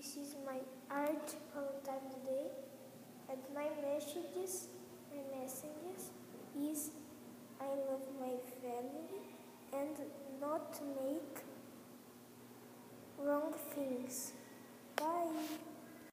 This is my art all time today and my messages my messages is I love my family and not make wrong things.